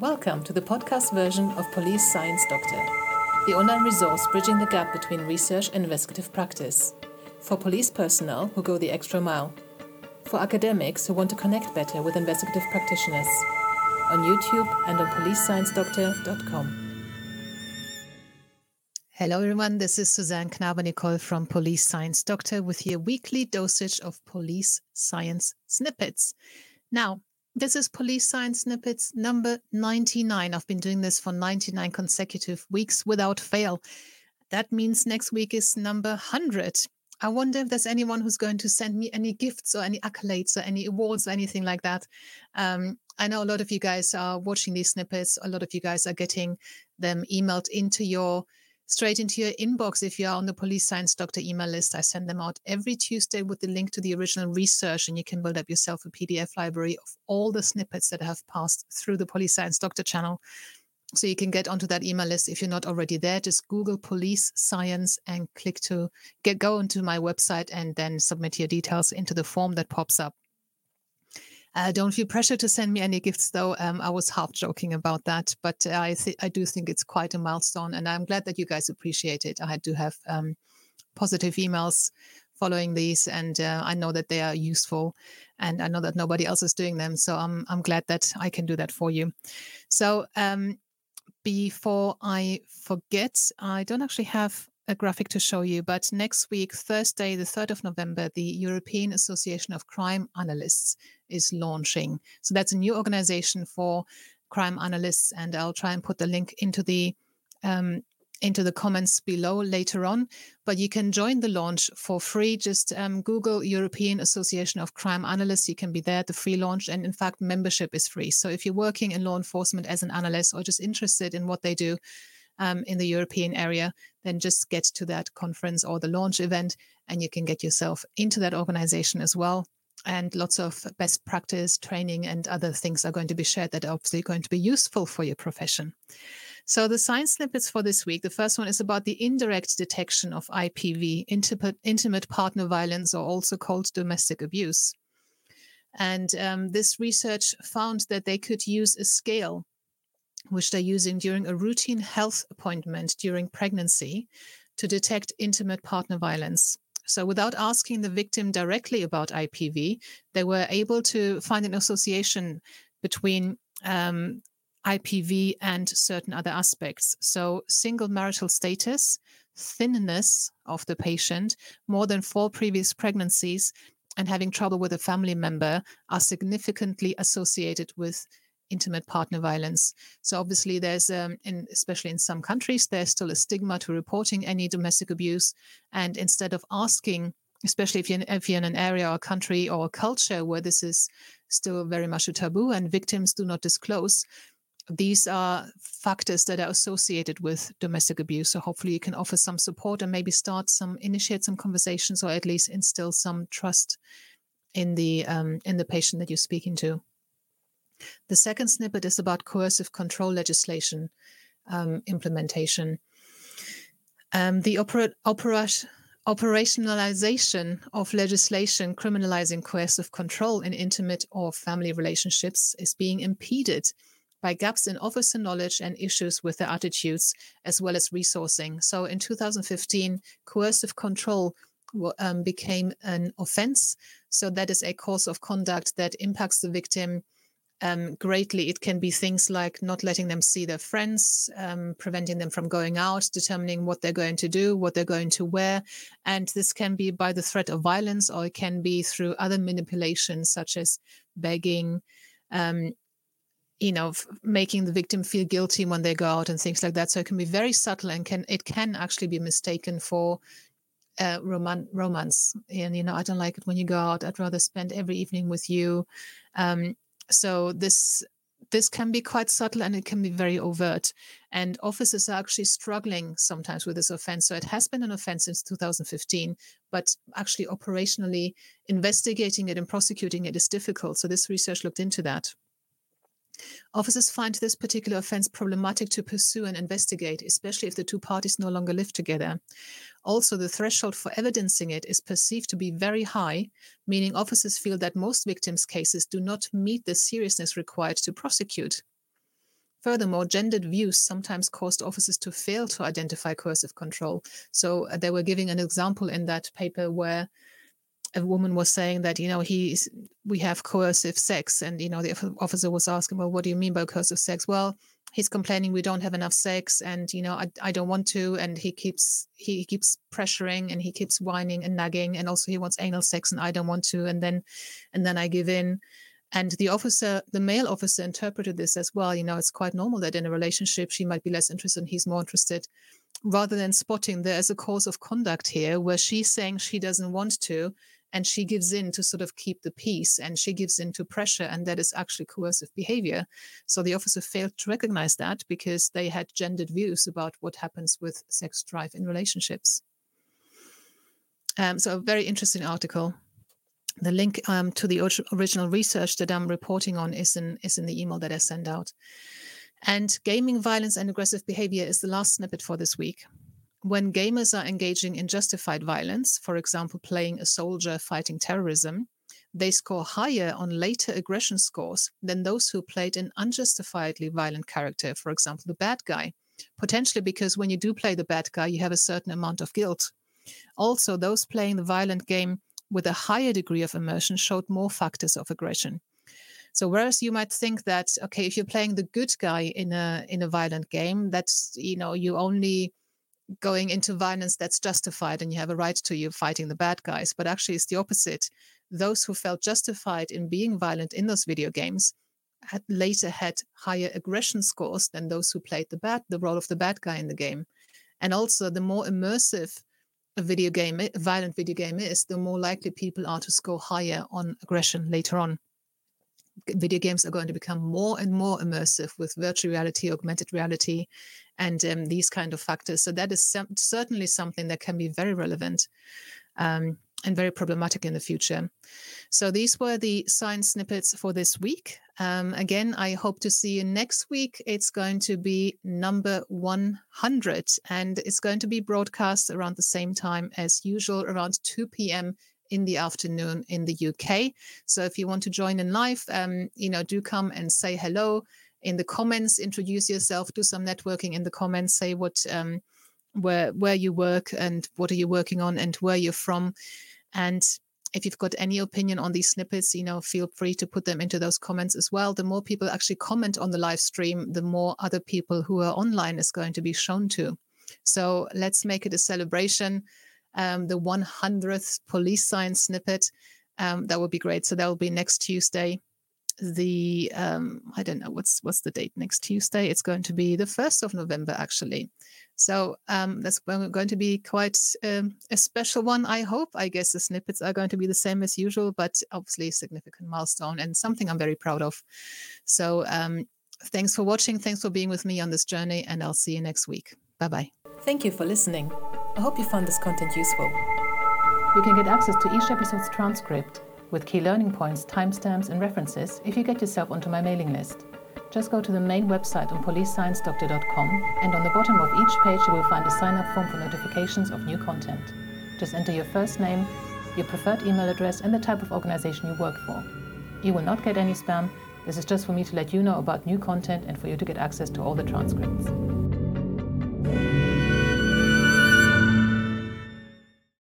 Welcome to the podcast version of Police Science Doctor, the online resource bridging the gap between research and investigative practice. For police personnel who go the extra mile. For academics who want to connect better with investigative practitioners. On YouTube and on policesciencedoctor.com. Hello, everyone. This is Suzanne Knabe-Nicol from Police Science Doctor with your weekly dosage of police science snippets. Now, this is Police Science Snippets number 99. I've been doing this for 99 consecutive weeks without fail. That means next week is number 100. I wonder if there's anyone who's going to send me any gifts or any accolades or any awards or anything like that. Um, I know a lot of you guys are watching these snippets. A lot of you guys are getting them emailed into your straight into your inbox if you are on the Police Science Doctor email list. I send them out every Tuesday with the link to the original research, and you can build up yourself a PDF library of all the snippets that have passed through the Police Science Doctor channel. So you can get onto that email list if you're not already there. Just Google police science and click to get go onto my website and then submit your details into the form that pops up. Uh, don't feel pressure to send me any gifts, though. Um, I was half joking about that, but I th- I do think it's quite a milestone, and I'm glad that you guys appreciate it. I do have um, positive emails following these, and uh, I know that they are useful, and I know that nobody else is doing them, so I'm I'm glad that I can do that for you. So um, before I forget, I don't actually have a graphic to show you, but next week, Thursday, the 3rd of November, the European Association of Crime Analysts is launching. So that's a new organization for crime analysts, and I'll try and put the link into the um, into the comments below later on. But you can join the launch for free. Just um, Google European Association of Crime Analysts. You can be there at the free launch, and in fact, membership is free. So if you're working in law enforcement as an analyst or just interested in what they do, um, in the European area, then just get to that conference or the launch event and you can get yourself into that organization as well. And lots of best practice training and other things are going to be shared that are obviously going to be useful for your profession. So, the science snippets for this week the first one is about the indirect detection of IPV, intimate partner violence, or also called domestic abuse. And um, this research found that they could use a scale which they're using during a routine health appointment during pregnancy to detect intimate partner violence. So, without asking the victim directly about IPV, they were able to find an association between um, IPV and certain other aspects. So, single marital status, thinness of the patient, more than four previous pregnancies, and having trouble with a family member are significantly associated with intimate partner violence. So obviously, there's um, in, especially in some countries, there's still a stigma to reporting any domestic abuse. And instead of asking, especially if you're, if you're in an area or country or culture where this is still very much a taboo and victims do not disclose, these are factors that are associated with domestic abuse. So hopefully you can offer some support and maybe start some initiate some conversations or at least instill some trust in the um, in the patient that you're speaking to. The second snippet is about coercive control legislation um, implementation. Um, the opera, operationalization of legislation criminalizing coercive control in intimate or family relationships is being impeded by gaps in officer knowledge and issues with their attitudes, as well as resourcing. So in 2015, coercive control um, became an offense. So that is a course of conduct that impacts the victim um, greatly. It can be things like not letting them see their friends, um, preventing them from going out, determining what they're going to do, what they're going to wear. And this can be by the threat of violence, or it can be through other manipulations, such as begging, um, you know, f- making the victim feel guilty when they go out and things like that. So it can be very subtle and can it can actually be mistaken for uh, roman- romance. And you know, I don't like it when you go out. I'd rather spend every evening with you. Um, so this this can be quite subtle and it can be very overt. And officers are actually struggling sometimes with this offense. So it has been an offense since 2015, but actually operationally investigating it and prosecuting it is difficult. So this research looked into that. Officers find this particular offense problematic to pursue and investigate, especially if the two parties no longer live together. Also, the threshold for evidencing it is perceived to be very high, meaning officers feel that most victims' cases do not meet the seriousness required to prosecute. Furthermore, gendered views sometimes caused officers to fail to identify coercive control. So uh, they were giving an example in that paper where a woman was saying that you know he's we have coercive sex and you know the officer was asking well what do you mean by coercive sex? Well he's complaining we don't have enough sex and you know I, I don't want to and he keeps he keeps pressuring and he keeps whining and nagging and also he wants anal sex and I don't want to and then and then I give in. And the officer the male officer interpreted this as well you know it's quite normal that in a relationship she might be less interested and he's more interested rather than spotting there is a course of conduct here where she's saying she doesn't want to and she gives in to sort of keep the peace and she gives in to pressure and that is actually coercive behavior. So the officer failed to recognize that because they had gendered views about what happens with sex drive in relationships. Um, so a very interesting article. The link um, to the original research that i'm reporting on is in is in the email that i send out. And gaming violence and aggressive behavior is the last snippet for this week when gamers are engaging in justified violence, for example, playing a soldier fighting terrorism, they score higher on later aggression scores than those who played an unjustifiedly violent character, for example, the bad guy. Potentially because when you do play the bad guy, you have a certain amount of guilt. Also, those playing the violent game with a higher degree of immersion showed more factors of aggression. So whereas you might think that okay, if you're playing the good guy in a in a violent game, that's you know you only going into violence that's justified and you have a right to you fighting the bad guys but actually it's the opposite. Those who felt justified in being violent in those video games had later had higher aggression scores than those who played the bad the role of the bad guy in the game. And also the more immersive a video game a violent video game is the more likely people are to score higher on aggression later on video games are going to become more and more immersive with virtual reality, augmented reality, and um, these kind of factors. So that is certainly something that can be very relevant um, and very problematic in the future. So these were the science snippets for this week. Um, again, I hope to see you next week. It's going to be number 100 and it's going to be broadcast around the same time as usual, around 2 p.m in the afternoon in the UK. So if you want to join in live, um, you know, do come and say hello in the comments, introduce yourself, do some networking in the comments, say what um, where where you work and what are you working on and where you're from. And if you've got any opinion on these snippets, you know, feel free to put them into those comments as well. The more people actually comment on the live stream, the more other people who are online is going to be shown to. So let's make it a celebration um, the 100th police science snippet. Um, that would be great. So that will be next Tuesday. The um, I don't know what's what's the date next Tuesday. It's going to be the first of November actually. So um, that's going to be quite um, a special one. I hope. I guess the snippets are going to be the same as usual, but obviously a significant milestone and something I'm very proud of. So um, thanks for watching. Thanks for being with me on this journey, and I'll see you next week. Bye bye. Thank you for listening. I hope you found this content useful. You can get access to each episode's transcript with key learning points, timestamps, and references if you get yourself onto my mailing list. Just go to the main website on policesciencedoctor.com and on the bottom of each page you will find a sign up form for notifications of new content. Just enter your first name, your preferred email address, and the type of organization you work for. You will not get any spam. This is just for me to let you know about new content and for you to get access to all the transcripts.